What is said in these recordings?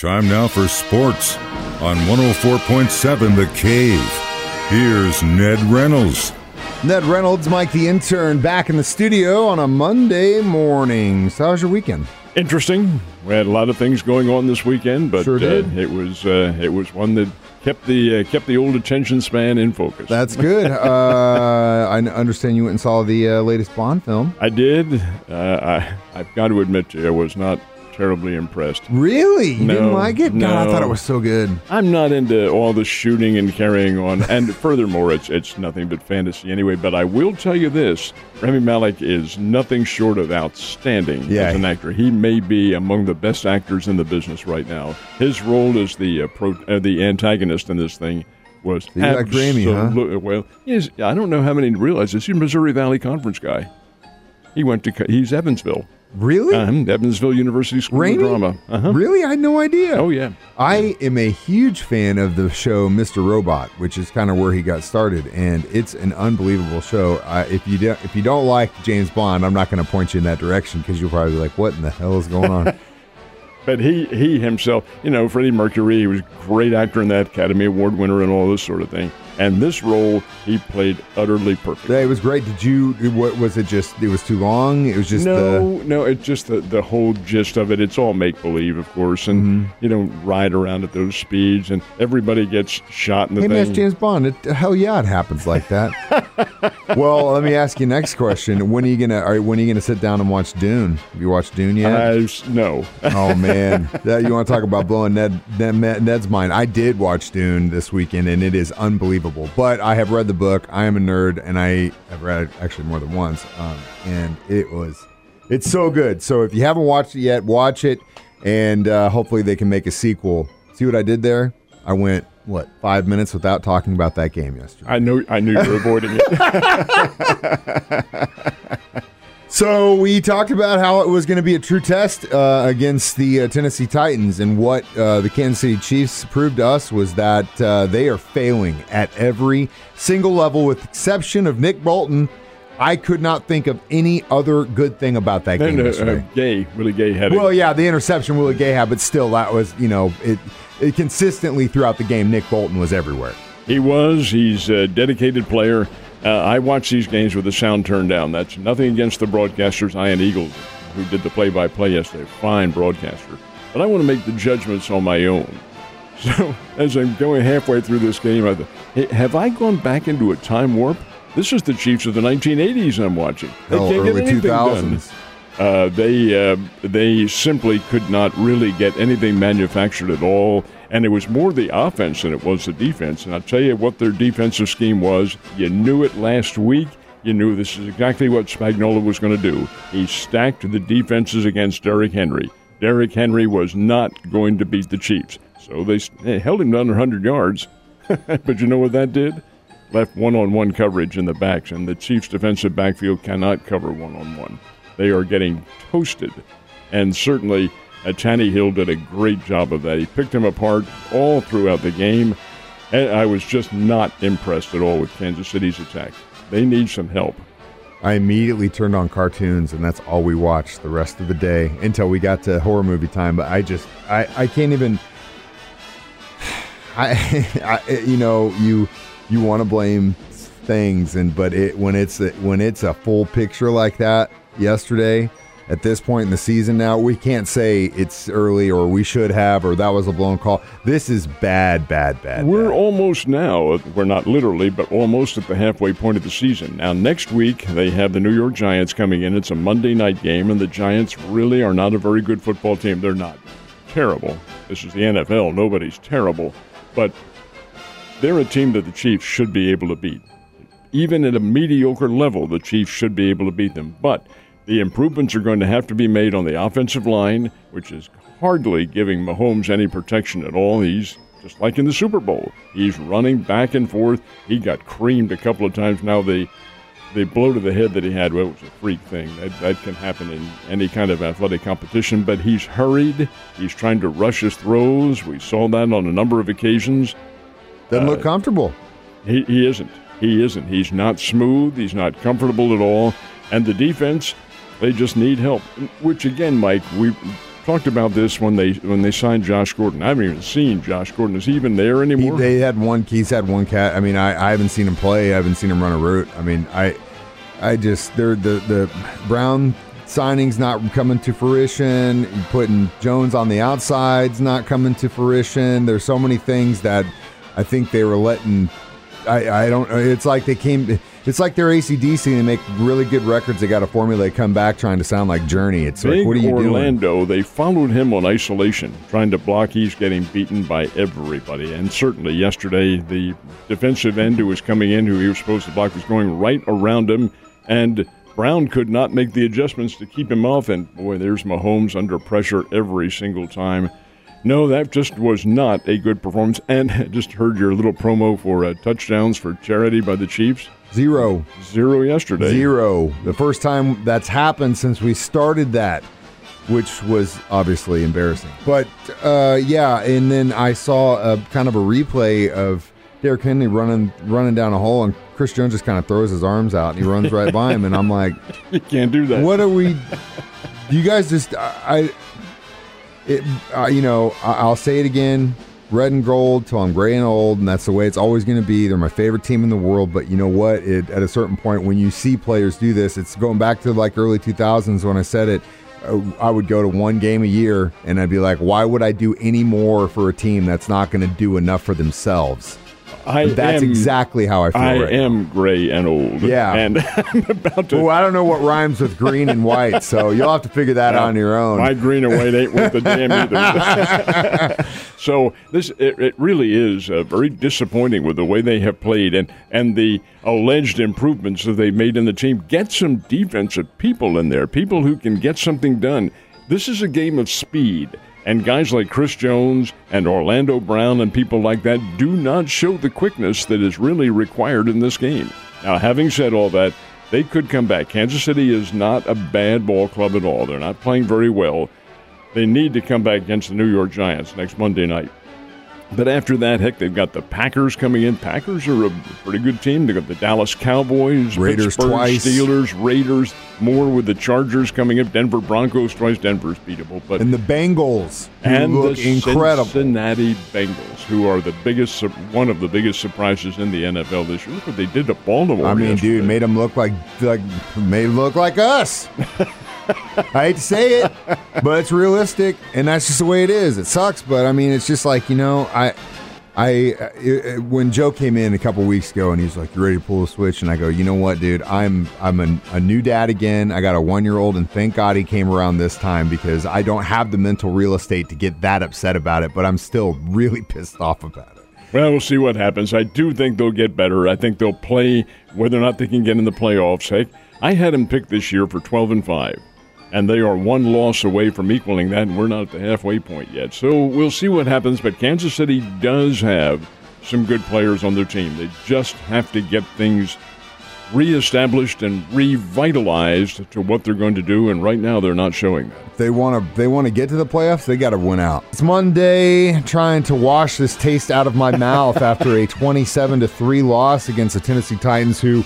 Time now for sports on 104.7 The Cave. Here's Ned Reynolds. Ned Reynolds, Mike the intern, back in the studio on a Monday morning. So, how was your weekend? Interesting. We had a lot of things going on this weekend, but Sure did. Uh, it was uh, it was one that kept the uh, kept the old attention span in focus. That's good. uh, I n- understand you went and saw the uh, latest Bond film. I did. Uh, I I've got to admit to you, I was not terribly impressed. Really? You didn't like it? God, I thought it was so good. I'm not into all the shooting and carrying on, and furthermore, it's it's nothing but fantasy anyway. But I will tell you this: Rami Malek is nothing short of outstanding Yeah. as an actor. He may be among the best actors in the business right now. His role as the uh, pro, uh, the antagonist in this thing was you like Grammy, huh? well. He's, I don't know how many realize this. He's a Missouri Valley Conference guy. He went to he's Evansville, Really? um, Evansville University School Rami? of Drama. Uh-huh. Really? I had no idea. Oh yeah. I am a huge fan of the show Mr. Robot, which is kind of where he got started, and it's an unbelievable show. I, if you don't, if you don't like James Bond, I'm not going to point you in that direction because you'll probably be like, "What in the hell is going on?" But he he himself, you know, Freddie Mercury, he was a great actor in that Academy Award winner and all this sort of thing. And this role, he played utterly perfect. Yeah, it was great. Did you? What was it? Just it was too long. It was just no, the. no, it's just the, the whole gist of it. It's all make believe, of course, and Mm-hmm. you don't ride around at those speeds, and everybody gets shot in the Hey, man, James Bond. It, hell yeah, it happens like that. well, let me ask you next question. When are you gonna? Are, when are you gonna sit down and watch Dune? Have you watched Dune yet? S- no, Oh man, that you want to talk about blowing Ned, Ned Ned's mind? I did watch Dune this weekend, and it is unbelievable. But I have read the book. I am a nerd, and I have read it actually more than once. Um, and it was, it's so good. So if you haven't watched it yet, watch it, and uh, hopefully they can make a sequel. See what I did there? I went what five minutes without talking about that game yesterday. I know I knew you were avoiding it. So we talked about how it was going to be a true test uh, against the uh, Tennessee Titans, and what uh, the Kansas City Chiefs proved to us was that uh, they are failing at every single level, with exception of Nick Bolton. I could not think of any other good thing about that game Then uh, uh. Gay, Willie Gay had Well, it. yeah, the interception Willie Gay had, but still, that was you know it, it consistently throughout the game. Nick Bolton was everywhere. He was. He's a dedicated player. Uh, I watch these games with the sound turned down. That's nothing against the broadcasters. Ian Eagles, who did the play-by-play yesterday, fine broadcaster. But I want to make the judgments on my own. So as I'm going halfway through this game, I thought, hey, have I gone back into a time warp? This is the Chiefs of the 1980s I'm watching. They can't get early anything done. 2000s. Uh, they uh, they simply could not really get anything manufactured at all, and it was more the offense than it was the defense. And I'll tell you what their defensive scheme was. You knew it last week. You knew this is exactly what Spagnuolo was going to do. He stacked the defenses against Derrick Henry. Derrick Henry was not going to beat the Chiefs, so they, they held him to under 100 yards. but you know what that did? Left one-on-one coverage in the backs, and the Chiefs' defensive backfield cannot cover one-on-one. They are getting toasted, and certainly uh, Tannehill did a great job of that. He picked him apart all throughout the game, and I was just not impressed at all with Kansas City's attack. They need some help. I immediately turned on cartoons, and that's all we watched the rest of the day until we got to horror movie time. But I just, I, I can't even. I, I you know, you, you want to blame things, and but it when it's a, when it's a full picture like that yesterday. At this point in the season now, we can't say it's early or we should have or that was a blown call. This is bad, bad, bad. We're bad. almost now, we're not literally, but almost at the halfway point of the season. Now, next week, they have the New York Giants coming in. It's a Monday night game, and the Giants really are not a very good football team. They're not terrible. This is the NFL. Nobody's terrible. But they're a team that the Chiefs should be able to beat. Even at a mediocre level, the Chiefs should be able to beat them. But the improvements are going to have to be made on the offensive line, which is hardly giving Mahomes any protection at all. He's just like in the Super Bowl. He's running back and forth. He got creamed a couple of times. Now the the blow to the head that he had well, it was a freak thing. That that can happen in any kind of athletic competition. But he's hurried. He's trying to rush his throws. We saw that on a number of occasions. Doesn't uh, look comfortable. He, he isn't. He isn't. He's not smooth. He's not comfortable at all. And the defense, they just need help. Which again, Mike, we talked about this when they when they signed Josh Gordon. I haven't even seen Josh Gordon. Is he even there He, anymore? they had one. He's had one cat. I mean, I, I haven't seen him play. I haven't seen him run a route. I mean, I I just they're the the Brown signings not coming to fruition. Putting Jones on the outside's not coming to fruition. There's so many things that I think they were letting. I I don't. It's like they came. It's like they're ACDC and they make really good records. They got a formula. They come back trying to sound like Journey. It's Big like, what are you doing? Orlando, they followed him on isolation, trying to block. He's getting beaten by everybody. And certainly yesterday, the defensive end who was coming in, who he was supposed to block, was going right around him. And Brown could not make the adjustments to keep him off. And boy, there's Mahomes under pressure every single time. No, that just was not a good performance. And just heard your little promo for uh, touchdowns for charity by the Chiefs. Zero. Zero yesterday. Zero. The first time that's happened since we started that, which was obviously embarrassing. But uh, yeah, and then I saw a kind of a replay of Derrick Henry running running down a hole, and Chris Jones just kind of throws his arms out and he runs right by him, and I'm like, You can't do that. what are we? You guys just I, it, uh, you know, I, I'll say it again. Red and gold till I'm gray and old, and that's the way it's always going to be. They're my favorite team in the world, but you know what? It, at a certain point, when you see players do this, it's going back to like early 2000s when I said it. uh, I would go to one game a year, and I'd be like, "Why would I do any more for a team that's not going to do enough for themselves?" I That's am, exactly how I feel. I right now. am gray and old. Yeah. And I'm about to. Well, I don't know what rhymes with green and white, so you'll have to figure that out on your own. My green and white ain't worth a damn either. so this it, it really is uh, very disappointing with the way they have played and and the alleged improvements that they've made in the team. Get some defensive people in there, people who can get something done. This is a game of speed. And guys like Chris Jones and Orlando Brown and people like that do not show the quickness that is really required in this game. Now, having said all that, they could come back. Kansas City is not a bad ball club at all. They're not playing very well. They need to come back against the New York Giants next Monday night. But after that, heck, they've got the Packers coming in. Packers are a pretty good team. They've got the Dallas Cowboys, Raiders Pittsburgh twice. Steelers, Raiders, more with the Chargers coming up. Denver Broncos twice. Denver's beatable, but and the Bengals, and the incredible. Cincinnati Bengals, who are the biggest, one of the biggest surprises in the NFL this year. Look what they did to Baltimore. I mean, yesterday. dude, made them look like like made look like us. I hate to say it, but it's realistic, and that's just the way it is. It sucks, but I mean, it's just like you know, I, I, it, when Joe came in a couple weeks ago, and he's like, "You ready to pull the switch?" and I go, "You know what, dude? I'm I'm a, a new dad again. I got a one year old, and thank God he came around this time because I don't have the mental real estate to get that upset about it, but I'm still really pissed off about it." Well, we'll see what happens. I do think they'll get better. I think they'll play whether or not they can get in the playoffs. Heck, I had them picked this year for 12 and 5, and they are one loss away from equaling that, and we're not at the halfway point yet. So we'll see what happens. But Kansas City does have some good players on their team. They just have to get things reestablished and revitalized to what they're going to do, and right now they're not showing that. They want to they want to get to the playoffs, they got to win out. It's Monday, trying to wash this taste out of my mouth after a 27 to 3 loss against the Tennessee Titans who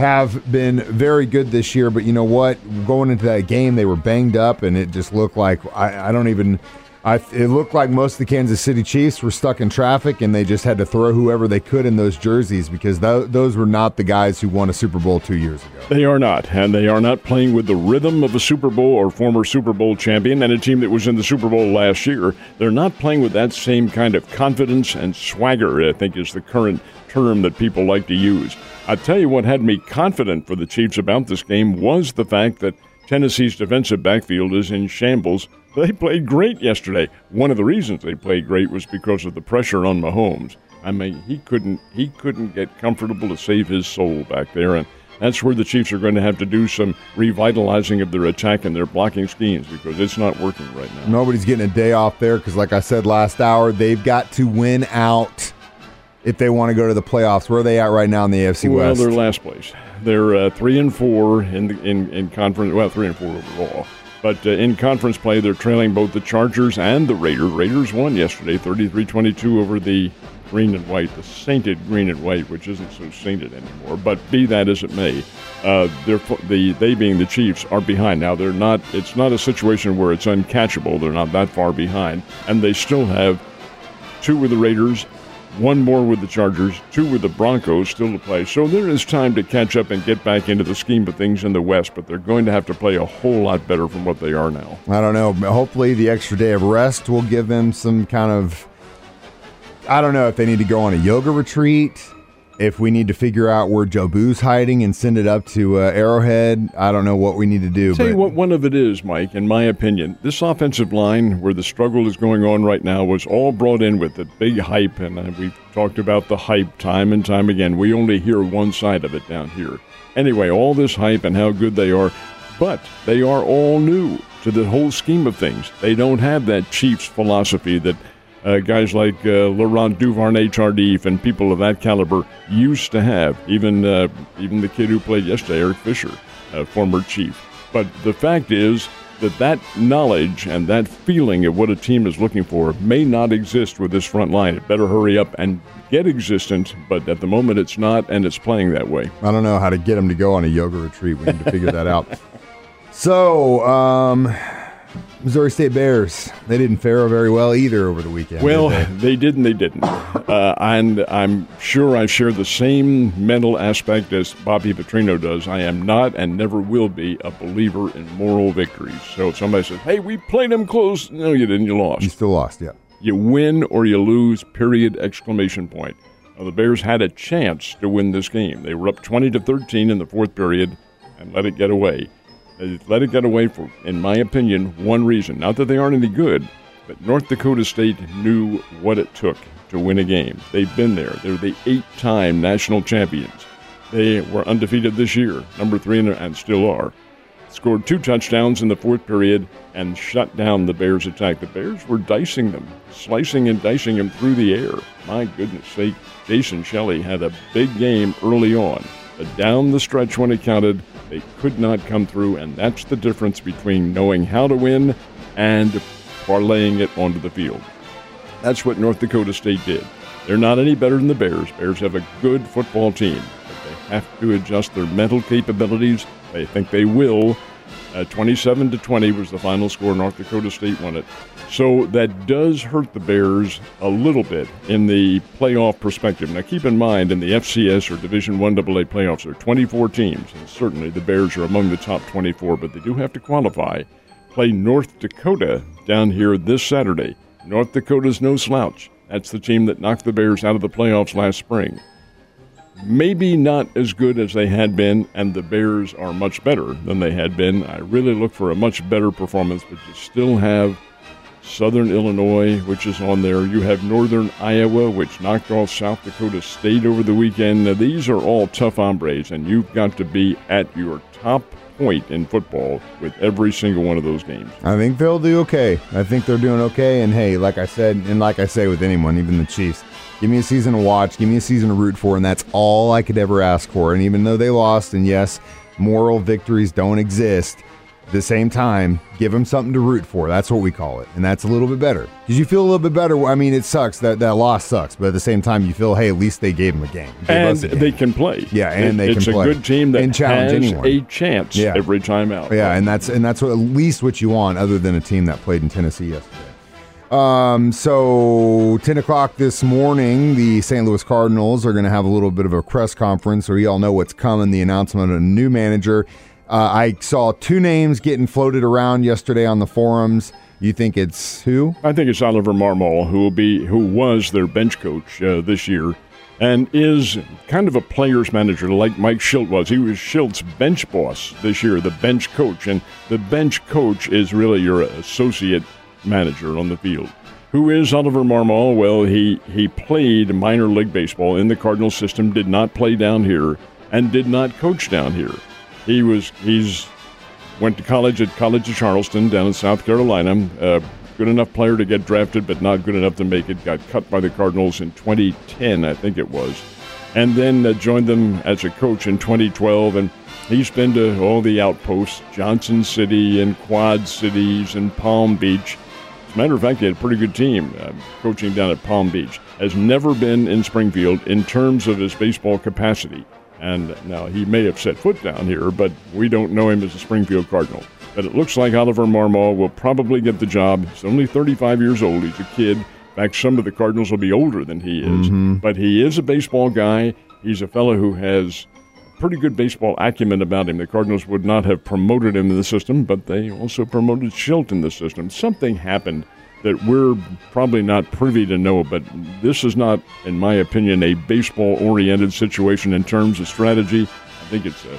have been very good this year, but you know what? Going into that game, they were banged up and it just looked like I, I don't even I, it looked like most of the Kansas City Chiefs were stuck in traffic and they just had to throw whoever they could in those jerseys because tho- those were not the guys who won a Super Bowl two years ago. They are not, and they are not playing with the rhythm of a Super Bowl or former Super Bowl champion and a team that was in the Super Bowl last year. They're not playing with that same kind of confidence and swagger, I think is the current term that people like to use. I tell you what had me confident for the Chiefs about this game was the fact that Tennessee's defensive backfield is in shambles. They played great yesterday. One of the reasons they played great was because of the pressure on Mahomes. I mean, he couldn't he couldn't get comfortable to save his soul back there, and that's where the Chiefs are going to have to do some revitalizing of their attack and their blocking schemes because it's not working right now. Nobody's getting a day off there because, like I said last hour, they've got to win out if they want to go to the playoffs. Where are they at right now in the AFC Well, West? they're last place. They're uh, three and four in the, in in conference. Well, three and four overall. But uh, in conference play, they're trailing both the Chargers and the Raiders. Raiders won yesterday, 33-22 over the green and white, the sainted green and white, which isn't so sainted anymore. But be that as it may, uh, the they being the Chiefs are behind now. They're not. It's not a situation where it's uncatchable. They're not that far behind, and they still have two with the Raiders one more with the Chargers, two with the Broncos still to play. So there is time to catch up and get back into the scheme of things in the West, but they're going to have to play a whole lot better from what they are now. I don't know. Hopefully, the extra day of rest will give them some kind of. I don't know if they need to go on a yoga retreat if we need to figure out where Joe Jobu's hiding and send it up to uh, Arrowhead, I don't know what we need to do. Tell but. you what, one of it is, Mike. In my opinion, this offensive line, where the struggle is going on right now, was all brought in with the big hype, and uh, we've talked about the hype time and time again. We only hear one side of it down here. Anyway, all this hype and how good they are, but they are all new to the whole scheme of things. They don't have that Chiefs philosophy that uh, guys like uh, Laurent Duvernay Tardif and people of that caliber used to have. Even uh, even the kid who played yesterday, Eric Fisher, former Chief. But the fact is that that knowledge and that feeling of what a team is looking for may not exist with this front line. It better hurry up and get existent, but at the moment it's not, and it's playing that way. I don't know how to get them to go on a yoga retreat. We need to figure that out. So, um, Missouri State Bears. They didn't fare very well either over the weekend. Well, did they? they? did and they didn't. Uh, and I'm sure I share the same mental aspect as Bobby Petrino does. I am not and never will be a believer in moral victories. So if somebody says, hey, we played them close, no, you didn't. You lost. You still lost, yeah. You win or you lose, period, exclamation point. Now, the Bears had a chance to win this game. They were up 20 to 13 in the fourth period and let it get away. Let it get away for, in my opinion, one reason. Not that they aren't any good, but North Dakota State knew what it took to win a game. They've been there. They're the eight-time national champions. They were undefeated this year, number three, and still are. Scored two touchdowns in the fourth period and shut down the Bears' attack. The Bears were dicing them, slicing and dicing them through the air. My goodness sake, Jason Shelley had a big game early on, but down the stretch when it counted, they could not come through, and that's the difference between knowing how to win and parlaying it onto the field. That's what North Dakota State did. They're not any better than the Bears. Bears have a good football team, but they have to adjust their mental capabilities. They think they will. Uh, 27 to 20 was the final score. North Dakota State won it. So that does hurt the Bears a little bit in the playoff perspective. Now, keep in mind, in the FCS or Division One AA playoffs, there are 24 teams, and certainly the Bears are among the top 24. But they do have to qualify. Play North Dakota down here this Saturday. North Dakota's no slouch. That's the team that knocked the Bears out of the playoffs last spring. Maybe not as good as they had been, and the Bears are much better than they had been. I really look for a much better performance, but you still have Southern Illinois, which is on there. You have Northern Iowa, which knocked off South Dakota State over the weekend. Now, these are all tough hombres, and you've got to be at your top point in football with every single one of those games. I think they'll do okay. I think they're doing okay. And hey, like I said, and like I say with anyone, even the Chiefs, give me a season to watch, give me a season to root for, and that's all I could ever ask for. And even though they lost, and yes, moral victories don't exist the same time, give them something to root for. That's what we call it. And that's a little bit better. Because you feel a little bit better. I mean, it sucks. That, that loss sucks. But at the same time, you feel, hey, at least they gave them a game. and a game. they can play. Yeah, and they can play. It's a good team that and challenge has anyone. a chance yeah. every time out. Yeah, and that's and that's what, at least what you want other than a team that played in Tennessee yesterday. Um, so 10 o'clock this morning, the St. Louis Cardinals are going to have a little bit of a press conference so you all know what's coming, the announcement of a new manager. Uh, I saw two names getting floated around yesterday on the forums. You think it's who? I think it's Oliver Marmol, who will be who was their bench coach uh, this year, and is kind of a players manager like Mike Shildt was. He was Shildt's bench boss this year, the bench coach, and the bench coach is really your associate manager on the field. Who is Oliver Marmol? Well, he he played minor league baseball in the Cardinal system, did not play down here, and did not coach down here. He was he's went to college at College of Charleston down in South Carolina. Uh, good enough player to get drafted, but not good enough to make it. Got cut by the Cardinals in 2010, I think it was, and then uh, joined them as a coach in 2012. And he's been to all the outposts, Johnson City and Quad Cities and Palm Beach. As a matter of fact, he had a pretty good team uh, coaching down at Palm Beach. Has never been in Springfield in terms of his baseball capacity. And now he may have set foot down here, but we don't know him as a Springfield Cardinal. But it looks like Oliver Marmol will probably get the job. He's only 35 years old. He's a kid. In fact, some of the Cardinals will be older than he is. Mm-hmm. But he is a baseball guy. He's a fellow who has pretty good baseball acumen about him. The Cardinals would not have promoted him in the system, but they also promoted Shildt in the system. Something happened that we're probably not privy to know, but this is not, in my opinion, a baseball oriented situation in terms of strategy. I think it's a,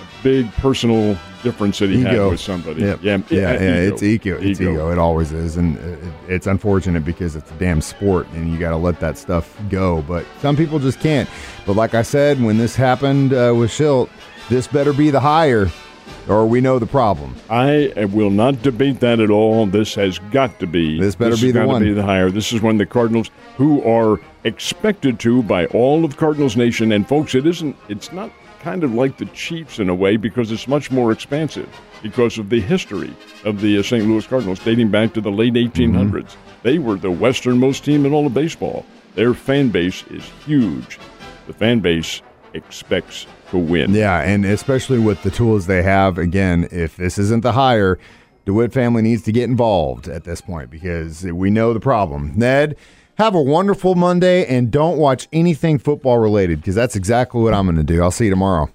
a big personal difference that he had with somebody. Yep. Yeah, yeah, yeah, ego. it's ego. It's ego. It always is, and it, it's unfortunate because it's a damn sport, and you got to let that stuff go. But some people just can't. But like I said, when this happened uh, with Shildt, this better be the higher, or we know the problem. I will not debate that at all. This has got to be. This better has be the one. Be the higher. This is when the Cardinals, who are expected to by all of Cardinals Nation, and folks, it isn't. It's not kind of like the Chiefs in a way because it's much more expansive because of the history of the uh, St. Louis Cardinals dating back to the late 1800s. Mm-hmm. They were the westernmost team in all of baseball. Their fan base is huge. The fan base expects to win. Yeah, and especially with the tools they have. Again, if this isn't the hire, the DeWitt family needs to get involved at this point because we know the problem. Ned, have a wonderful Monday and don't watch anything football related because that's exactly what I'm going to do. I'll see you tomorrow.